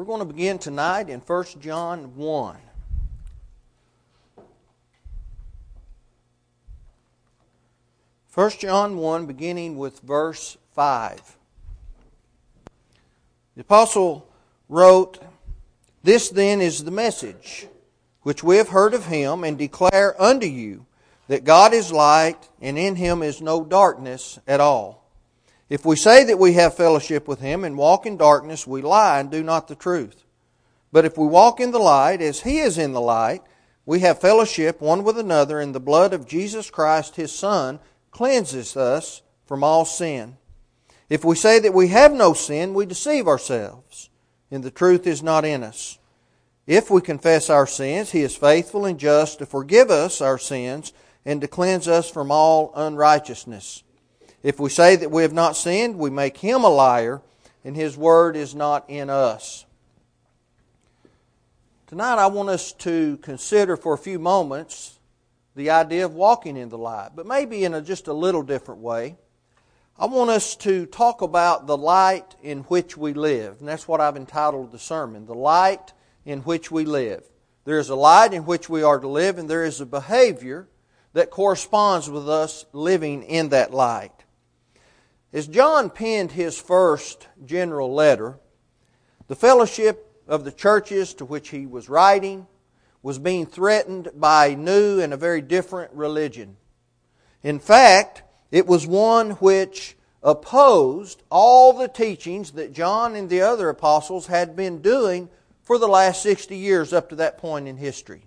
We're going to begin tonight in 1 John 1. First John 1, beginning with verse 5. The apostle wrote, This then is the message which we have heard of him and declare unto you that God is light and in him is no darkness at all. If we say that we have fellowship with him and walk in darkness, we lie and do not the truth. But if we walk in the light as he is in the light, we have fellowship one with another, and the blood of Jesus Christ, his Son, cleanses us from all sin. If we say that we have no sin, we deceive ourselves, and the truth is not in us. If we confess our sins, he is faithful and just to forgive us our sins and to cleanse us from all unrighteousness. If we say that we have not sinned, we make him a liar, and his word is not in us. Tonight, I want us to consider for a few moments the idea of walking in the light, but maybe in a, just a little different way. I want us to talk about the light in which we live, and that's what I've entitled the sermon The Light in Which We Live. There is a light in which we are to live, and there is a behavior that corresponds with us living in that light. As John penned his first general letter, the fellowship of the churches to which he was writing was being threatened by a new and a very different religion. In fact, it was one which opposed all the teachings that John and the other apostles had been doing for the last 60 years up to that point in history.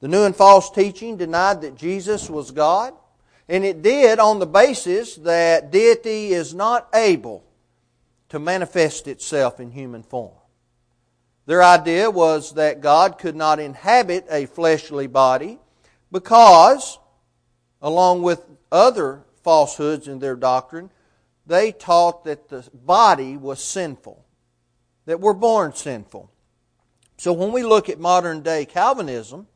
The new and false teaching denied that Jesus was God. And it did on the basis that deity is not able to manifest itself in human form. Their idea was that God could not inhabit a fleshly body because, along with other falsehoods in their doctrine, they taught that the body was sinful, that we're born sinful. So when we look at modern day Calvinism,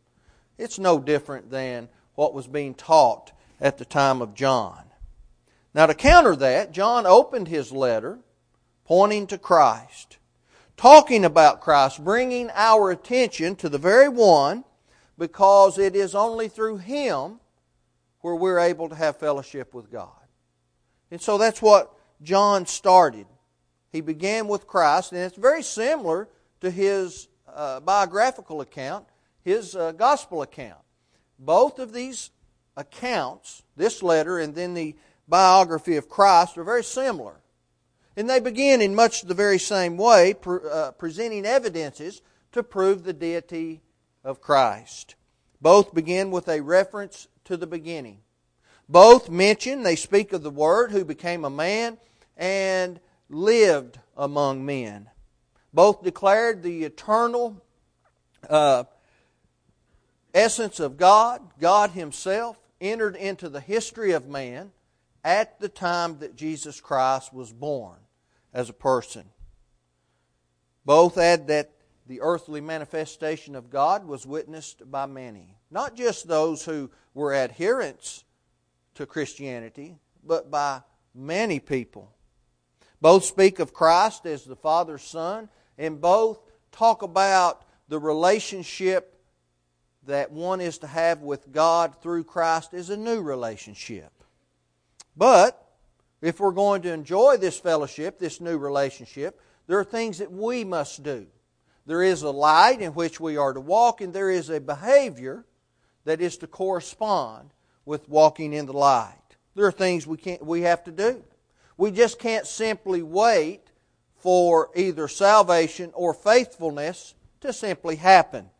it's no different than what was being taught at the time of John. Now, to counter that, John opened his letter pointing to Christ, talking about Christ, bringing our attention to the very one because it is only through him where we're able to have fellowship with God. And so that's what John started. He began with Christ, and it's very similar to his uh, biographical account, his uh, gospel account. Both of these accounts, this letter and then the biography of Christ, are very similar. And they begin in much the very same way, pre- uh, presenting evidences to prove the deity of Christ. Both begin with a reference to the beginning. Both mention, they speak of the Word who became a man and lived among men. Both declared the eternal uh, essence of God, God Himself, entered into the history of man at the time that Jesus Christ was born as a person. Both add that the earthly manifestation of God was witnessed by many, not just those who were adherents to Christianity, but by many people. Both speak of Christ as the Father's Son, and both talk about the relationship that one is to have with God through Christ is a new relationship. But if we're going to enjoy this fellowship, this new relationship, there are things that we must do. There is a light in which we are to walk, and there is a behavior that is to correspond with walking in the light. There are things we can't we have to do. We just can't simply wait for either salvation or faithfulness to simply happen.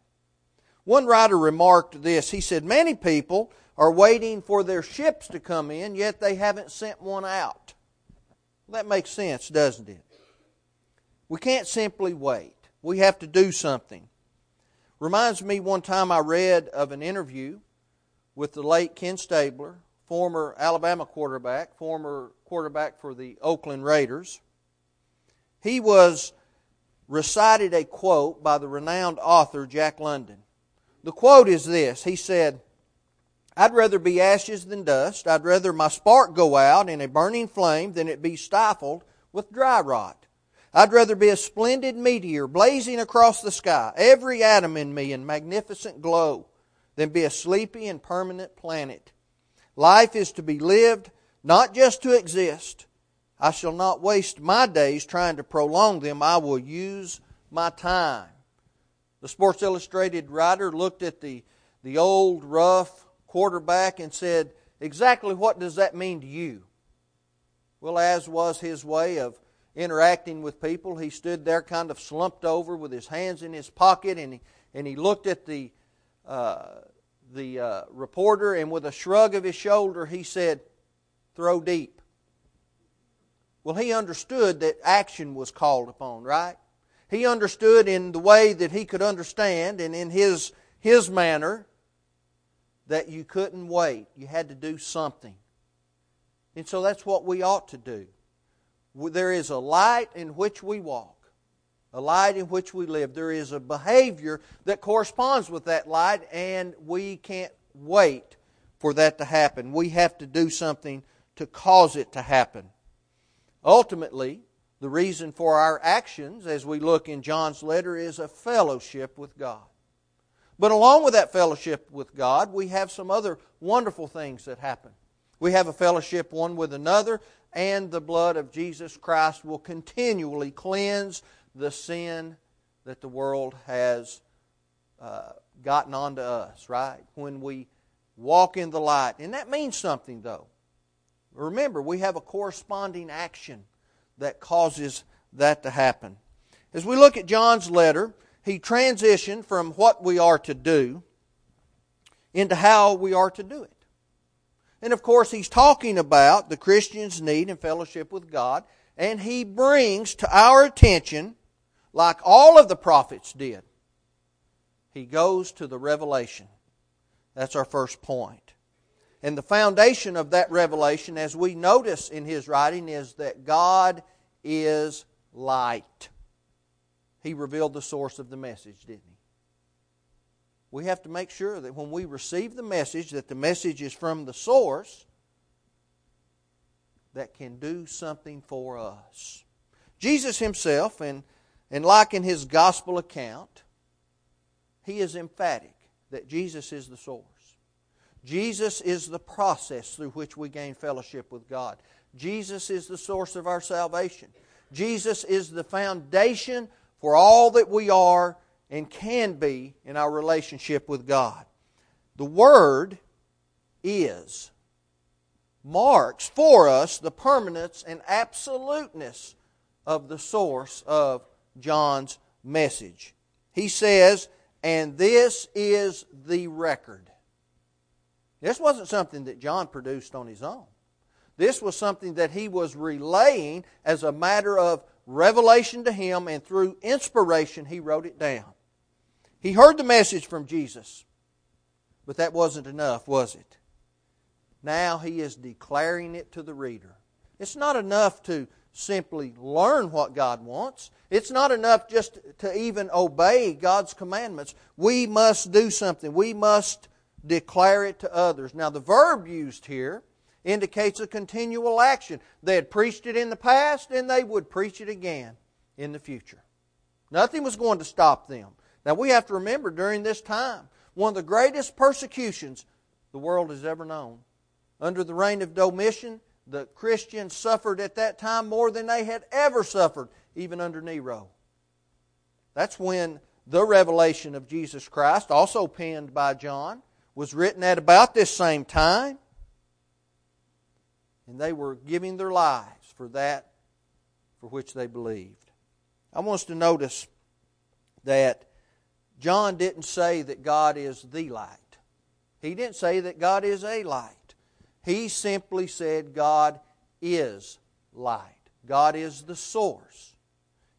One writer remarked this. He said, Many people are waiting for their ships to come in, yet they haven't sent one out. Well, that makes sense, doesn't it? We can't simply wait. We have to do something. Reminds me one time I read of an interview with the late Ken Stabler, former Alabama quarterback, former quarterback for the Oakland Raiders. He was recited a quote by the renowned author Jack London. The quote is this He said, I'd rather be ashes than dust. I'd rather my spark go out in a burning flame than it be stifled with dry rot. I'd rather be a splendid meteor blazing across the sky, every atom in me in magnificent glow, than be a sleepy and permanent planet. Life is to be lived, not just to exist. I shall not waste my days trying to prolong them. I will use my time. The Sports Illustrated writer looked at the, the old, rough quarterback and said, Exactly what does that mean to you? Well, as was his way of interacting with people. He stood there kind of slumped over with his hands in his pocket and he, and he looked at the, uh, the uh, reporter and with a shrug of his shoulder he said, Throw deep. Well, he understood that action was called upon, right? He understood in the way that he could understand and in his, his manner that you couldn't wait. You had to do something. And so that's what we ought to do there is a light in which we walk, a light in which we live. There is a behavior that corresponds with that light, and we can't wait for that to happen. We have to do something to cause it to happen. Ultimately, the reason for our actions, as we look in John's letter, is a fellowship with God. But along with that fellowship with God, we have some other wonderful things that happen. We have a fellowship one with another, and the blood of Jesus Christ will continually cleanse the sin that the world has uh, gotten onto us, right? When we walk in the light. And that means something, though. Remember, we have a corresponding action that causes that to happen. As we look at John's letter, he transitioned from what we are to do into how we are to do it. And of course, he's talking about the Christian's need and fellowship with God. And he brings to our attention, like all of the prophets did, he goes to the revelation. That's our first point. And the foundation of that revelation, as we notice in his writing, is that God is light. He revealed the source of the message, didn't he? we have to make sure that when we receive the message, that the message is from the source that can do something for us. Jesus himself, and, and like in his gospel account, he is emphatic that Jesus is the source. Jesus is the process through which we gain fellowship with God. Jesus is the source of our salvation. Jesus is the foundation for all that we are and can be in our relationship with God. The Word is marks for us the permanence and absoluteness of the source of John's message. He says, and this is the record. This wasn't something that John produced on his own. This was something that he was relaying as a matter of revelation to him, and through inspiration, he wrote it down. He heard the message from Jesus, but that wasn't enough, was it? Now he is declaring it to the reader. It's not enough to simply learn what God wants. It's not enough just to even obey God's commandments. We must do something. We must declare it to others. Now, the verb used here indicates a continual action. They had preached it in the past, and they would preach it again in the future. Nothing was going to stop them. Now we have to remember during this time, one of the greatest persecutions the world has ever known. Under the reign of Domitian, the Christians suffered at that time more than they had ever suffered, even under Nero. That's when the revelation of Jesus Christ, also penned by John, was written at about this same time. And they were giving their lives for that for which they believed. I want us to notice that John didn't say that God is the light. He didn't say that God is a light. He simply said God is light. God is the source.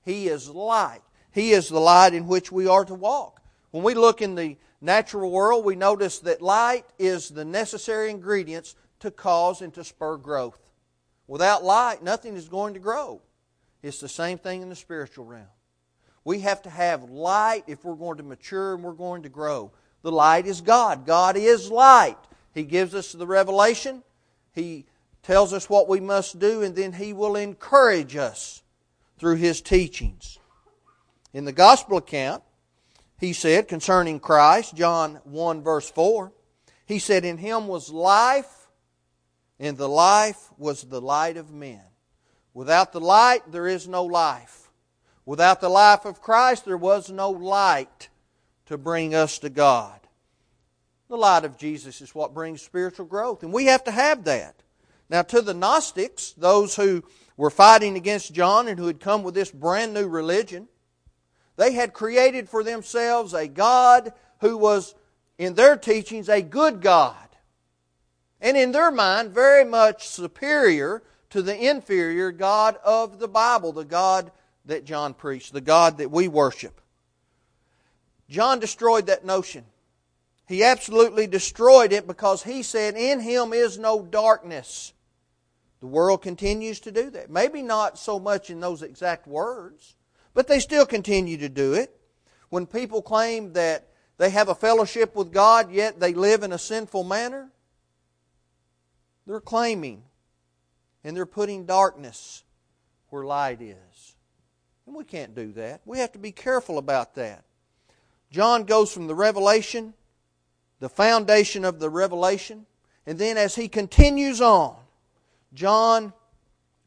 He is light. He is the light in which we are to walk. When we look in the natural world, we notice that light is the necessary ingredients to cause and to spur growth. Without light, nothing is going to grow. It's the same thing in the spiritual realm. We have to have light if we're going to mature and we're going to grow. The light is God. God is light. He gives us the revelation. He tells us what we must do, and then He will encourage us through his teachings. In the gospel account, he said concerning Christ, John 1 verse 4, he said, In him was life, and the life was the light of men. Without the light, there is no life. Without the life of Christ, there was no light to bring us to God. The light of Jesus is what brings spiritual growth, and we have to have that. Now, to the Gnostics, those who were fighting against John and who had come with this brand new religion, they had created for themselves a God who was, in their teachings, a good God. And in their mind, very much superior to the inferior God of the Bible, the God that John preached, the God that we worship. John destroyed that notion. He absolutely destroyed it because he said, In him is no darkness. The world continues to do that. Maybe not so much in those exact words, but they still continue to do it. When people claim that they have a fellowship with God, yet they live in a sinful manner, they're claiming and they're putting darkness where light is. And we can't do that. We have to be careful about that. John goes from the revelation, the foundation of the revelation, and then as he continues on, John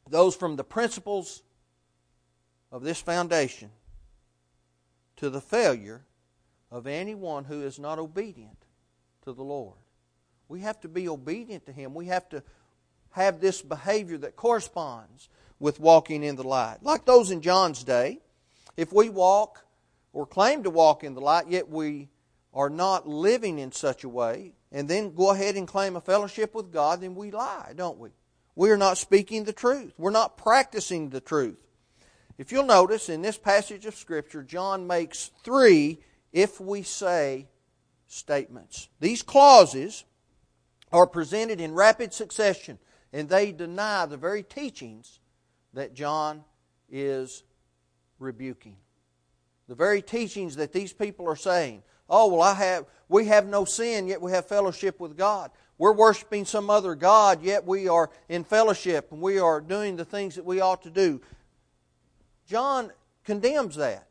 goes from the principles of this foundation to the failure of anyone who is not obedient to the Lord. We have to be obedient to Him. We have to have this behavior that corresponds with walking in the light. Like those in John's day, if we walk or claim to walk in the light, yet we are not living in such a way, and then go ahead and claim a fellowship with God, then we lie, don't we? We are not speaking the truth. We're not practicing the truth. If you'll notice in this passage of Scripture, John makes three if we say statements. These clauses are presented in rapid succession, and they deny the very teachings that John is rebuking. The very teachings that these people are saying. Oh, well, I have, we have no sin, yet we have fellowship with God. We're worshiping some other God, yet we are in fellowship and we are doing the things that we ought to do. John condemns that.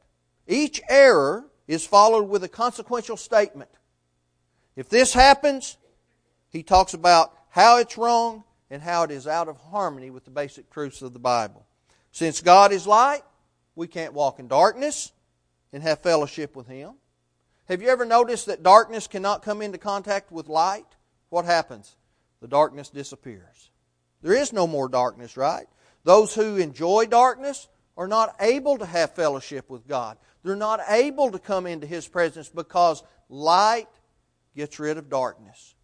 Each error is followed with a consequential statement. If this happens, he talks about how it's wrong and how it is out of harmony with the basic truths of the Bible. Since God is light, we can't walk in darkness and have fellowship with Him. Have you ever noticed that darkness cannot come into contact with light? what happens? The darkness disappears. There is no more darkness, right? Those who enjoy darkness are not able to have fellowship with God. They're not able to come into His presence because light gets rid of darkness.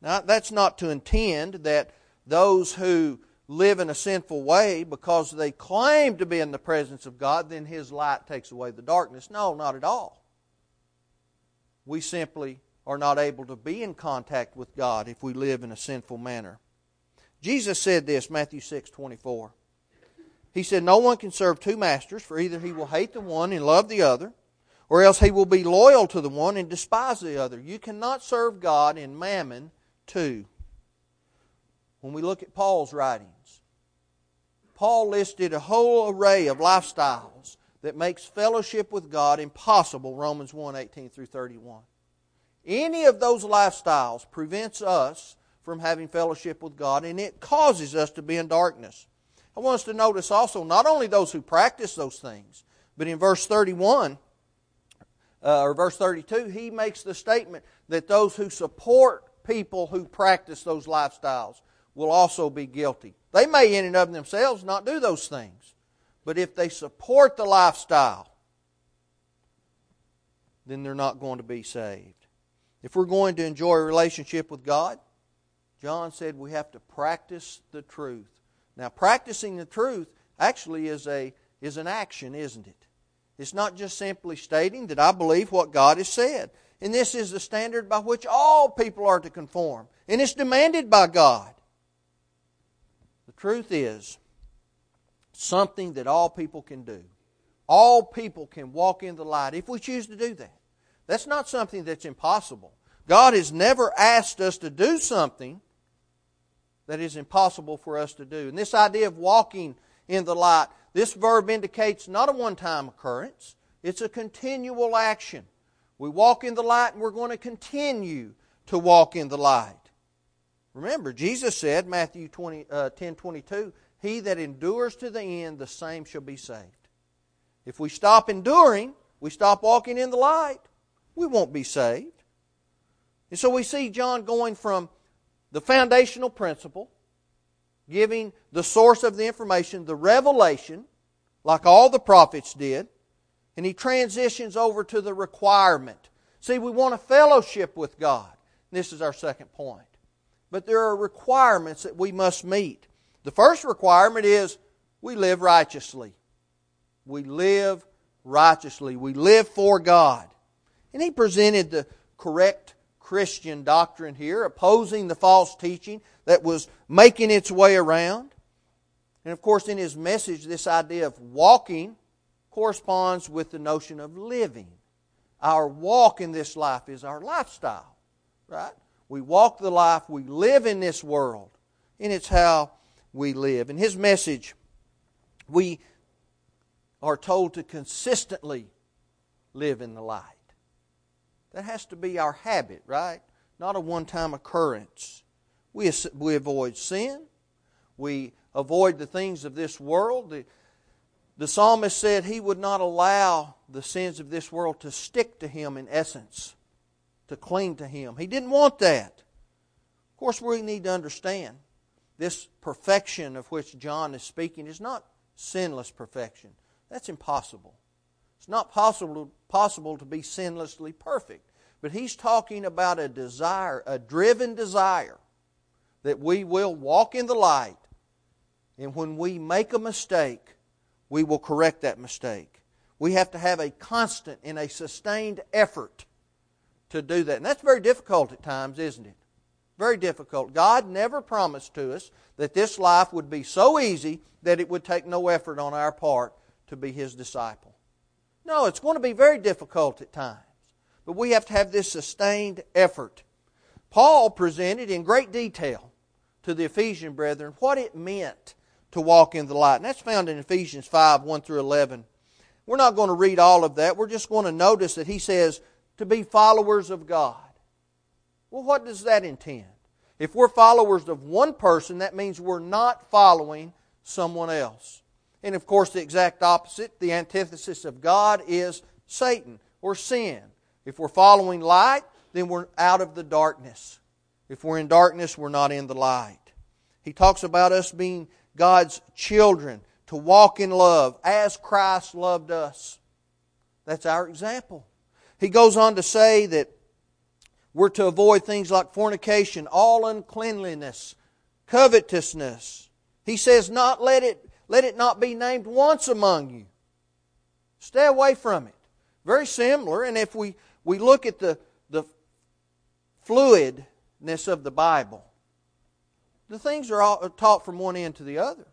Now, that's not to intend that those who live in a sinful way because they claim to be in the presence of God, then His light takes away the darkness. No, not at all. We simply are not able to be in contact with God if we live in a sinful manner. Jesus said this, Matthew 6 24. He said, No one can serve two masters, for either he will hate the one and love the other, or else he will be loyal to the one and despise the other. You cannot serve God and mammon too. When we look at Paul's writings, Paul listed a whole array of lifestyles that makes fellowship with God impossible, Romans 1 18 through 31. Any of those lifestyles prevents us from having fellowship with God, and it causes us to be in darkness. I want us to notice also not only those who practice those things, but in verse 31 uh, or verse 32, he makes the statement that those who support people who practice those lifestyles will also be guilty. They may in and of themselves not do those things, but if they support the lifestyle, then they're not going to be saved. If we're going to enjoy a relationship with God, John said we have to practice the truth. Now, practicing the truth actually is, a, is an action, isn't it? It's not just simply stating that I believe what God has said. And this is the standard by which all people are to conform. And it's demanded by God. The truth is something that all people can do. All people can walk in the light if we choose to do that. That's not something that's impossible. God has never asked us to do something that is impossible for us to do. And this idea of walking in the light. This verb indicates not a one time occurrence, it's a continual action. We walk in the light and we're going to continue to walk in the light. Remember, Jesus said, Matthew 20, uh, 10 22, He that endures to the end, the same shall be saved. If we stop enduring, we stop walking in the light, we won't be saved. And so we see John going from the foundational principle, giving the source of the information, the revelation, like all the prophets did, and he transitions over to the requirement. See, we want a fellowship with God. This is our second point. But there are requirements that we must meet. The first requirement is we live righteously. We live righteously. We live for God. And he presented the correct Christian doctrine here, opposing the false teaching that was making its way around. And of course, in his message, this idea of walking corresponds with the notion of living. Our walk in this life is our lifestyle, right? We walk the life, we live in this world, and it's how we live. In his message, we are told to consistently live in the light. That has to be our habit, right? Not a one time occurrence. We, we avoid sin. We avoid the things of this world. The, the psalmist said he would not allow the sins of this world to stick to him in essence, to cling to him. He didn't want that. Of course, we need to understand this perfection of which John is speaking is not sinless perfection. That's impossible. It's not possible, possible to be sinlessly perfect. But he's talking about a desire, a driven desire, that we will walk in the light. And when we make a mistake, we will correct that mistake. We have to have a constant and a sustained effort to do that. And that's very difficult at times, isn't it? Very difficult. God never promised to us that this life would be so easy that it would take no effort on our part to be his disciple. No, it's going to be very difficult at times. But we have to have this sustained effort. Paul presented in great detail to the Ephesian brethren what it meant to walk in the light. And that's found in Ephesians 5 1 through 11. We're not going to read all of that. We're just going to notice that he says to be followers of God. Well, what does that intend? If we're followers of one person, that means we're not following someone else. And of course, the exact opposite, the antithesis of God, is Satan or sin. If we're following light, then we're out of the darkness. If we're in darkness, we're not in the light. He talks about us being God's children, to walk in love as Christ loved us. That's our example. He goes on to say that we're to avoid things like fornication, all uncleanliness, covetousness. He says, not let it let it not be named once among you. Stay away from it. Very similar, and if we, we look at the, the fluidness of the Bible, the things are all taught from one end to the other.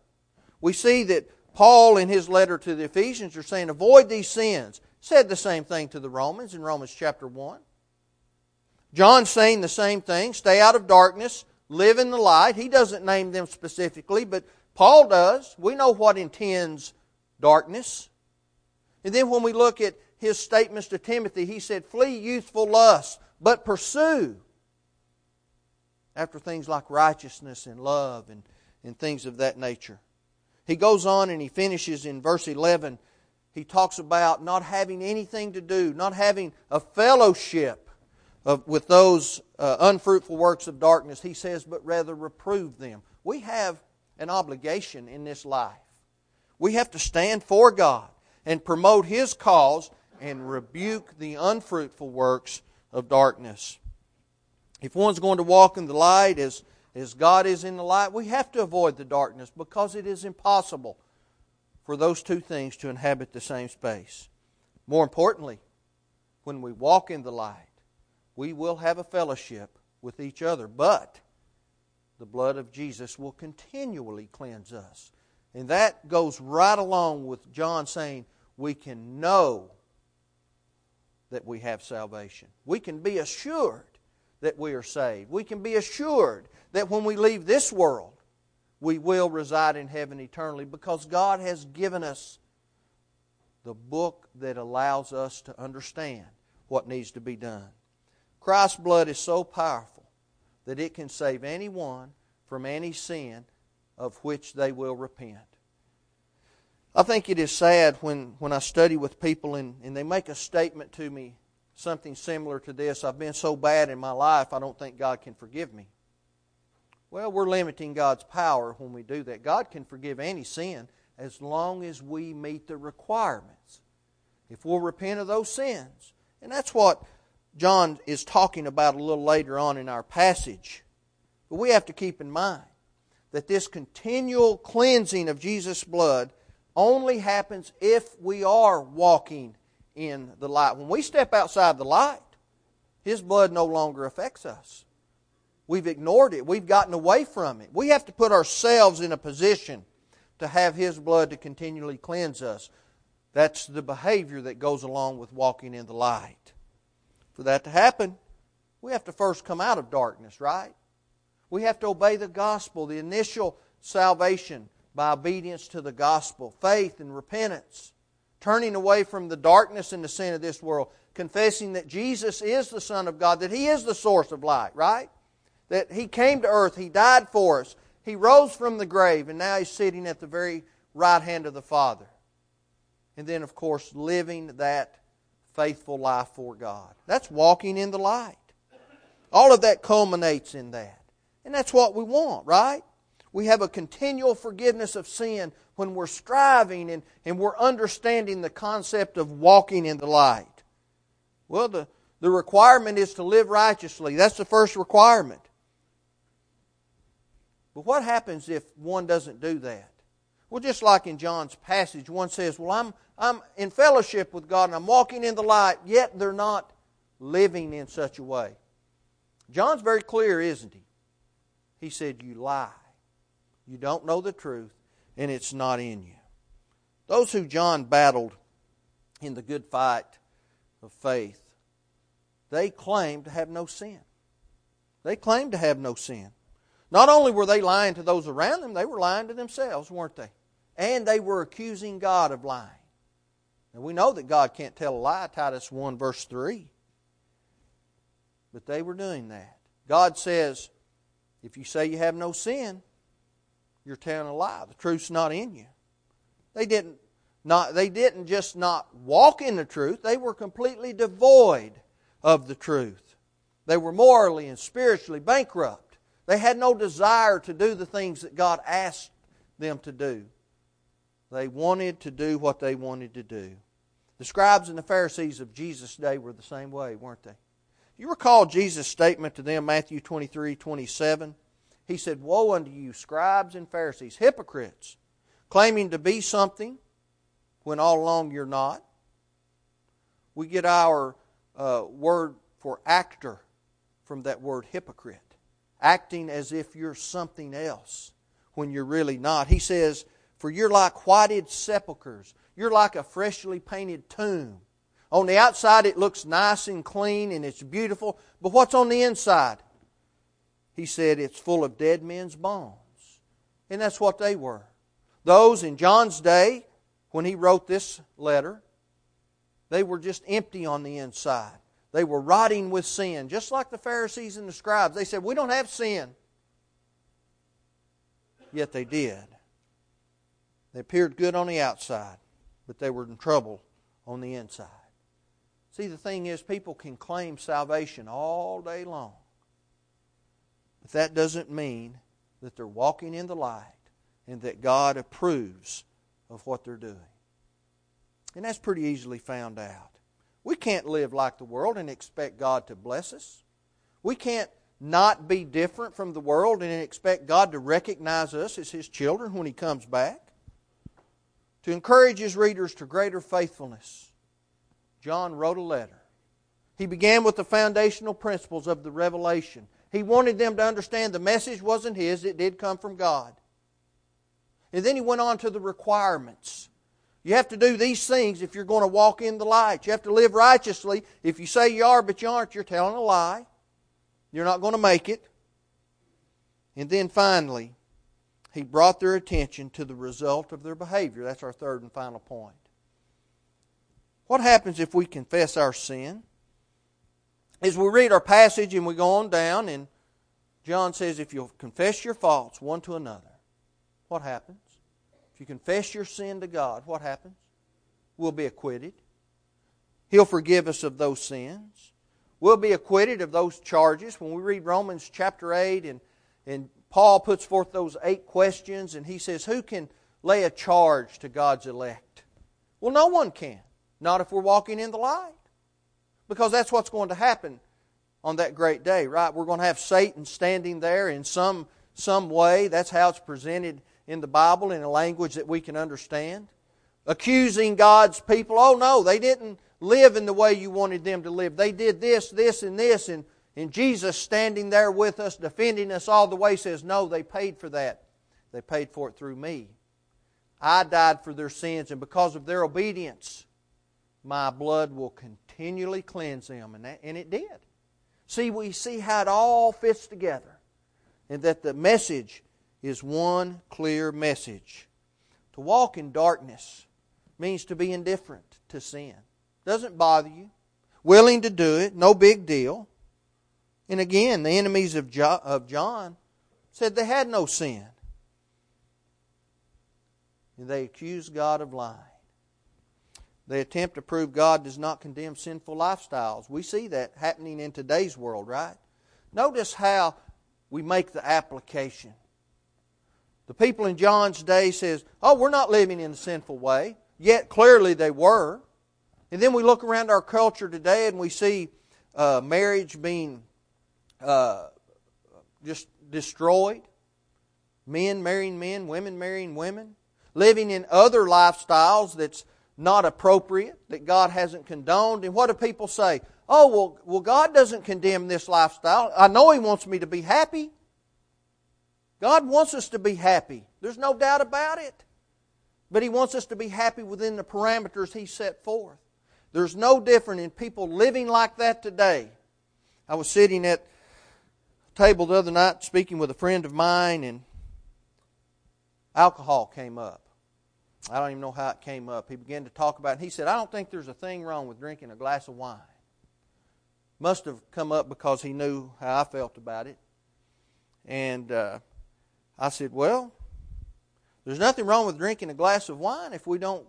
We see that Paul, in his letter to the Ephesians, are saying, avoid these sins. Said the same thing to the Romans in Romans chapter 1. John's saying the same thing stay out of darkness, live in the light. He doesn't name them specifically, but Paul does. We know what intends darkness. And then when we look at his statements to Timothy, he said, Flee youthful lust, but pursue after things like righteousness and love and, and things of that nature. He goes on and he finishes in verse 11. He talks about not having anything to do, not having a fellowship of, with those uh, unfruitful works of darkness. He says, but rather reprove them. We have an obligation in this life. We have to stand for God and promote His cause and rebuke the unfruitful works of darkness. If one's going to walk in the light as, as God is in the light, we have to avoid the darkness because it is impossible for those two things to inhabit the same space. More importantly, when we walk in the light, we will have a fellowship with each other. But the blood of Jesus will continually cleanse us. And that goes right along with John saying we can know that we have salvation. We can be assured that we are saved. We can be assured that when we leave this world, we will reside in heaven eternally because God has given us the book that allows us to understand what needs to be done. Christ's blood is so powerful that it can save anyone from any sin of which they will repent. I think it is sad when, when I study with people and, and they make a statement to me, something similar to this I've been so bad in my life, I don't think God can forgive me. Well, we're limiting God's power when we do that. God can forgive any sin as long as we meet the requirements. If we'll repent of those sins. And that's what John is talking about a little later on in our passage. But we have to keep in mind that this continual cleansing of Jesus' blood only happens if we are walking in the light. When we step outside the light, His blood no longer affects us. We've ignored it. We've gotten away from it. We have to put ourselves in a position to have His blood to continually cleanse us. That's the behavior that goes along with walking in the light. For that to happen, we have to first come out of darkness, right? We have to obey the gospel, the initial salvation by obedience to the gospel, faith and repentance, turning away from the darkness and the sin of this world, confessing that Jesus is the Son of God, that He is the source of light, right? That He came to earth, He died for us, He rose from the grave, and now He's sitting at the very right hand of the Father. And then, of course, living that faithful life for God. That's walking in the light. All of that culminates in that. And that's what we want, right? We have a continual forgiveness of sin when we're striving and, and we're understanding the concept of walking in the light. Well, the, the requirement is to live righteously. That's the first requirement. But what happens if one doesn't do that? Well, just like in John's passage, one says, Well, I'm, I'm in fellowship with God and I'm walking in the light, yet they're not living in such a way. John's very clear, isn't he? He said, You lie. You don't know the truth, and it's not in you. Those who John battled in the good fight of faith, they claimed to have no sin. They claimed to have no sin. Not only were they lying to those around them, they were lying to themselves, weren't they? And they were accusing God of lying. And we know that God can't tell a lie, Titus 1, verse 3. But they were doing that. God says, if you say you have no sin, you're telling a lie. The truth's not in you. They didn't not they didn't just not walk in the truth, they were completely devoid of the truth. They were morally and spiritually bankrupt. They had no desire to do the things that God asked them to do. They wanted to do what they wanted to do. The scribes and the Pharisees of Jesus' day were the same way, weren't they? You recall Jesus' statement to them, Matthew 23 27? He said, Woe unto you, scribes and Pharisees, hypocrites, claiming to be something when all along you're not. We get our uh, word for actor from that word hypocrite, acting as if you're something else when you're really not. He says, For you're like whited sepulchres, you're like a freshly painted tomb. On the outside, it looks nice and clean and it's beautiful, but what's on the inside? He said it's full of dead men's bones. And that's what they were. Those in John's day, when he wrote this letter, they were just empty on the inside. They were rotting with sin, just like the Pharisees and the scribes. They said, We don't have sin. Yet they did. They appeared good on the outside, but they were in trouble on the inside. See, the thing is, people can claim salvation all day long. But that doesn't mean that they're walking in the light and that God approves of what they're doing. And that's pretty easily found out. We can't live like the world and expect God to bless us. We can't not be different from the world and expect God to recognize us as His children when He comes back. To encourage His readers to greater faithfulness, John wrote a letter. He began with the foundational principles of the revelation he wanted them to understand the message wasn't his, it did come from God. And then he went on to the requirements. You have to do these things if you're going to walk in the light. You have to live righteously. If you say you are but you aren't, you're telling a lie. You're not going to make it. And then finally, he brought their attention to the result of their behavior. That's our third and final point. What happens if we confess our sin? As we read our passage and we go on down, and John says, if you'll confess your faults one to another, what happens? If you confess your sin to God, what happens? We'll be acquitted. He'll forgive us of those sins. We'll be acquitted of those charges. When we read Romans chapter 8 and, and Paul puts forth those eight questions and he says, Who can lay a charge to God's elect? Well, no one can. Not if we're walking in the light. Because that's what's going to happen on that great day, right? We're going to have Satan standing there in some, some way. That's how it's presented in the Bible in a language that we can understand. Accusing God's people. Oh, no, they didn't live in the way you wanted them to live. They did this, this, and this. And, and Jesus standing there with us, defending us all the way, says, No, they paid for that. They paid for it through me. I died for their sins, and because of their obedience, my blood will continually cleanse them. And, that, and it did. See, we see how it all fits together. And that the message is one clear message. To walk in darkness means to be indifferent to sin. Doesn't bother you. Willing to do it, no big deal. And again, the enemies of John said they had no sin. And they accused God of lying. They attempt to prove God does not condemn sinful lifestyles. We see that happening in today's world, right? Notice how we make the application. The people in John's day says, "Oh, we're not living in a sinful way." Yet clearly they were. And then we look around our culture today and we see uh, marriage being uh, just destroyed. Men marrying men, women marrying women, living in other lifestyles that's not appropriate, that God hasn't condoned. And what do people say? Oh, well, well, God doesn't condemn this lifestyle. I know He wants me to be happy. God wants us to be happy. There's no doubt about it. But He wants us to be happy within the parameters He set forth. There's no different in people living like that today. I was sitting at table the other night speaking with a friend of mine, and alcohol came up. I don't even know how it came up. He began to talk about it. He said, I don't think there's a thing wrong with drinking a glass of wine. Must have come up because he knew how I felt about it. And uh, I said, Well, there's nothing wrong with drinking a glass of wine if we don't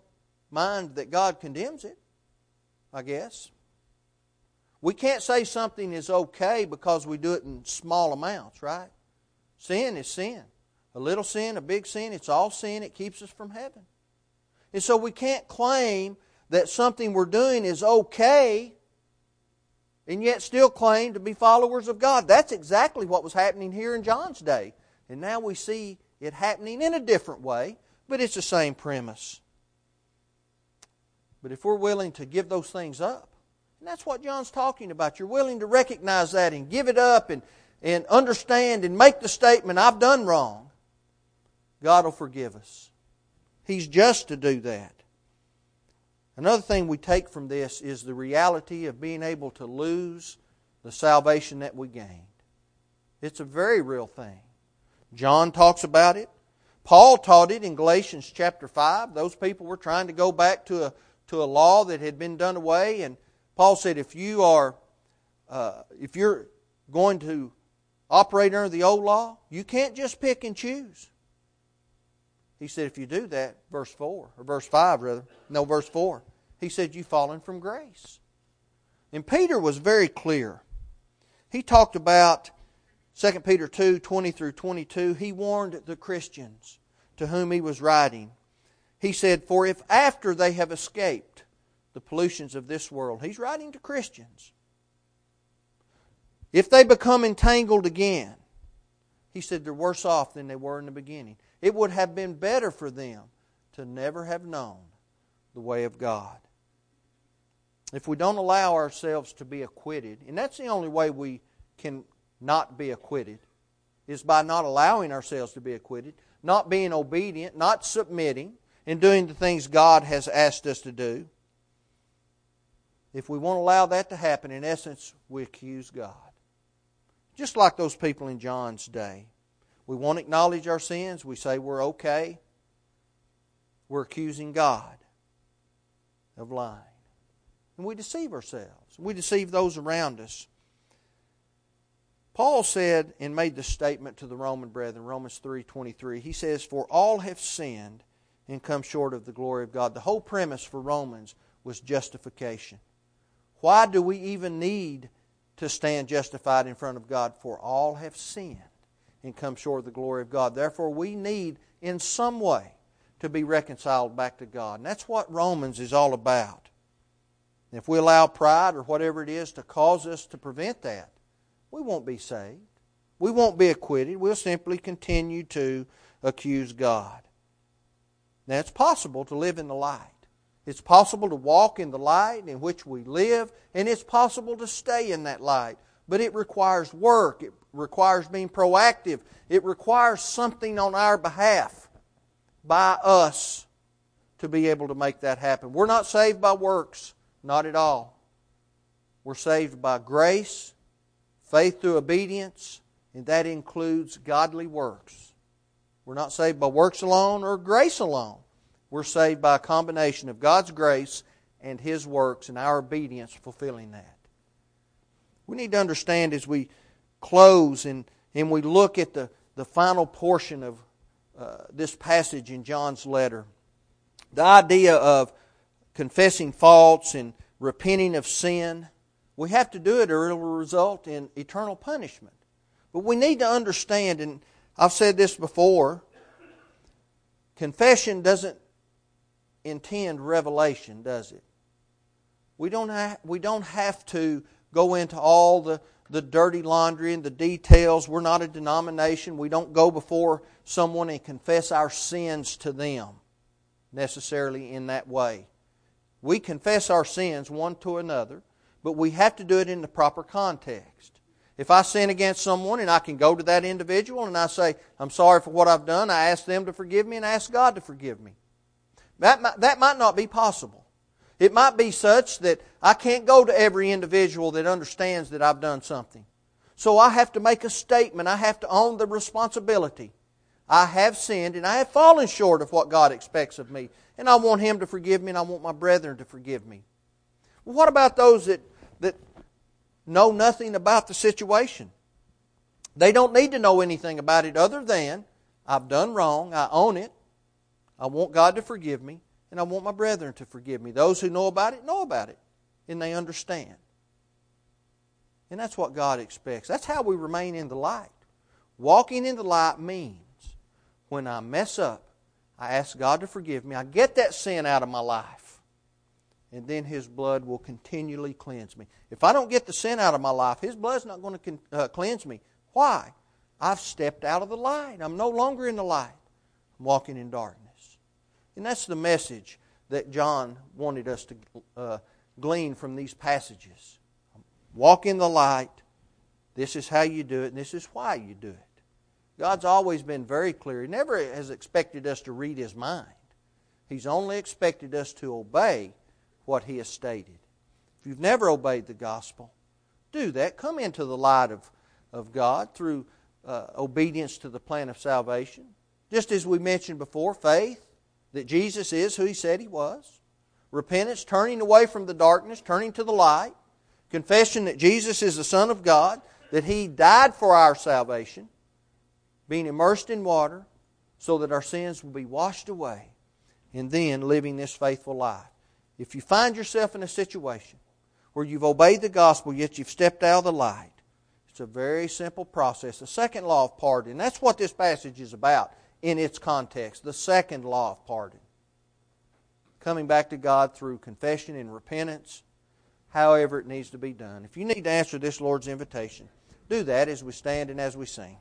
mind that God condemns it, I guess. We can't say something is okay because we do it in small amounts, right? Sin is sin. A little sin, a big sin, it's all sin. It keeps us from heaven. And so we can't claim that something we're doing is okay and yet still claim to be followers of God. That's exactly what was happening here in John's day. And now we see it happening in a different way, but it's the same premise. But if we're willing to give those things up, and that's what John's talking about, you're willing to recognize that and give it up and, and understand and make the statement, I've done wrong, God will forgive us. He's just to do that. Another thing we take from this is the reality of being able to lose the salvation that we gained. It's a very real thing. John talks about it. Paul taught it in Galatians chapter 5. Those people were trying to go back to a, to a law that had been done away. And Paul said, if you are, uh, if you're going to operate under the old law, you can't just pick and choose. He said, if you do that, verse 4, or verse 5 rather, no, verse 4, he said, you've fallen from grace. And Peter was very clear. He talked about 2 Peter 2 20 through 22. He warned the Christians to whom he was writing. He said, For if after they have escaped the pollutions of this world, he's writing to Christians, if they become entangled again, he said they're worse off than they were in the beginning. It would have been better for them to never have known the way of God. If we don't allow ourselves to be acquitted, and that's the only way we can not be acquitted, is by not allowing ourselves to be acquitted, not being obedient, not submitting, and doing the things God has asked us to do. If we won't allow that to happen, in essence, we accuse God. Just like those people in John's day. We won't acknowledge our sins. We say we're okay. We're accusing God of lying. And we deceive ourselves. We deceive those around us. Paul said and made the statement to the Roman brethren, Romans 3:23. He says, "For all have sinned and come short of the glory of God." The whole premise for Romans was justification. Why do we even need to stand justified in front of God? For all have sinned and come short of the glory of God. Therefore, we need in some way to be reconciled back to God. And that's what Romans is all about. If we allow pride or whatever it is to cause us to prevent that, we won't be saved. We won't be acquitted. We'll simply continue to accuse God. Now, it's possible to live in the light. It's possible to walk in the light in which we live, and it's possible to stay in that light. But it requires work, it requires being proactive, it requires something on our behalf by us to be able to make that happen. We're not saved by works, not at all. We're saved by grace Faith through obedience, and that includes godly works. We're not saved by works alone or grace alone. We're saved by a combination of God's grace and His works and our obedience fulfilling that. We need to understand as we close and, and we look at the, the final portion of uh, this passage in John's letter, the idea of confessing faults and repenting of sin we have to do it or it will result in eternal punishment. But we need to understand, and I've said this before confession doesn't intend revelation, does it? We don't, have, we don't have to go into all the, the dirty laundry and the details. We're not a denomination. We don't go before someone and confess our sins to them necessarily in that way. We confess our sins one to another but we have to do it in the proper context. If I sin against someone and I can go to that individual and I say, I'm sorry for what I've done, I ask them to forgive me and I ask God to forgive me. That might, that might not be possible. It might be such that I can't go to every individual that understands that I've done something. So I have to make a statement. I have to own the responsibility. I have sinned and I have fallen short of what God expects of me. And I want Him to forgive me and I want my brethren to forgive me. What about those that that know nothing about the situation. They don't need to know anything about it other than I've done wrong, I own it, I want God to forgive me, and I want my brethren to forgive me. Those who know about it know about it, and they understand. And that's what God expects. That's how we remain in the light. Walking in the light means when I mess up, I ask God to forgive me. I get that sin out of my life and then His blood will continually cleanse me. If I don't get the sin out of my life, His blood's not going to uh, cleanse me. Why? I've stepped out of the light. I'm no longer in the light. I'm walking in darkness. And that's the message that John wanted us to uh, glean from these passages. Walk in the light. This is how you do it, and this is why you do it. God's always been very clear. He never has expected us to read His mind. He's only expected us to obey what he has stated. If you've never obeyed the gospel, do that. Come into the light of, of God through uh, obedience to the plan of salvation. Just as we mentioned before, faith that Jesus is who he said he was, repentance, turning away from the darkness, turning to the light, confession that Jesus is the Son of God, that he died for our salvation, being immersed in water so that our sins will be washed away, and then living this faithful life. If you find yourself in a situation where you've obeyed the gospel, yet you've stepped out of the light, it's a very simple process. The second law of pardon, that's what this passage is about in its context. The second law of pardon. Coming back to God through confession and repentance, however it needs to be done. If you need to answer this Lord's invitation, do that as we stand and as we sing.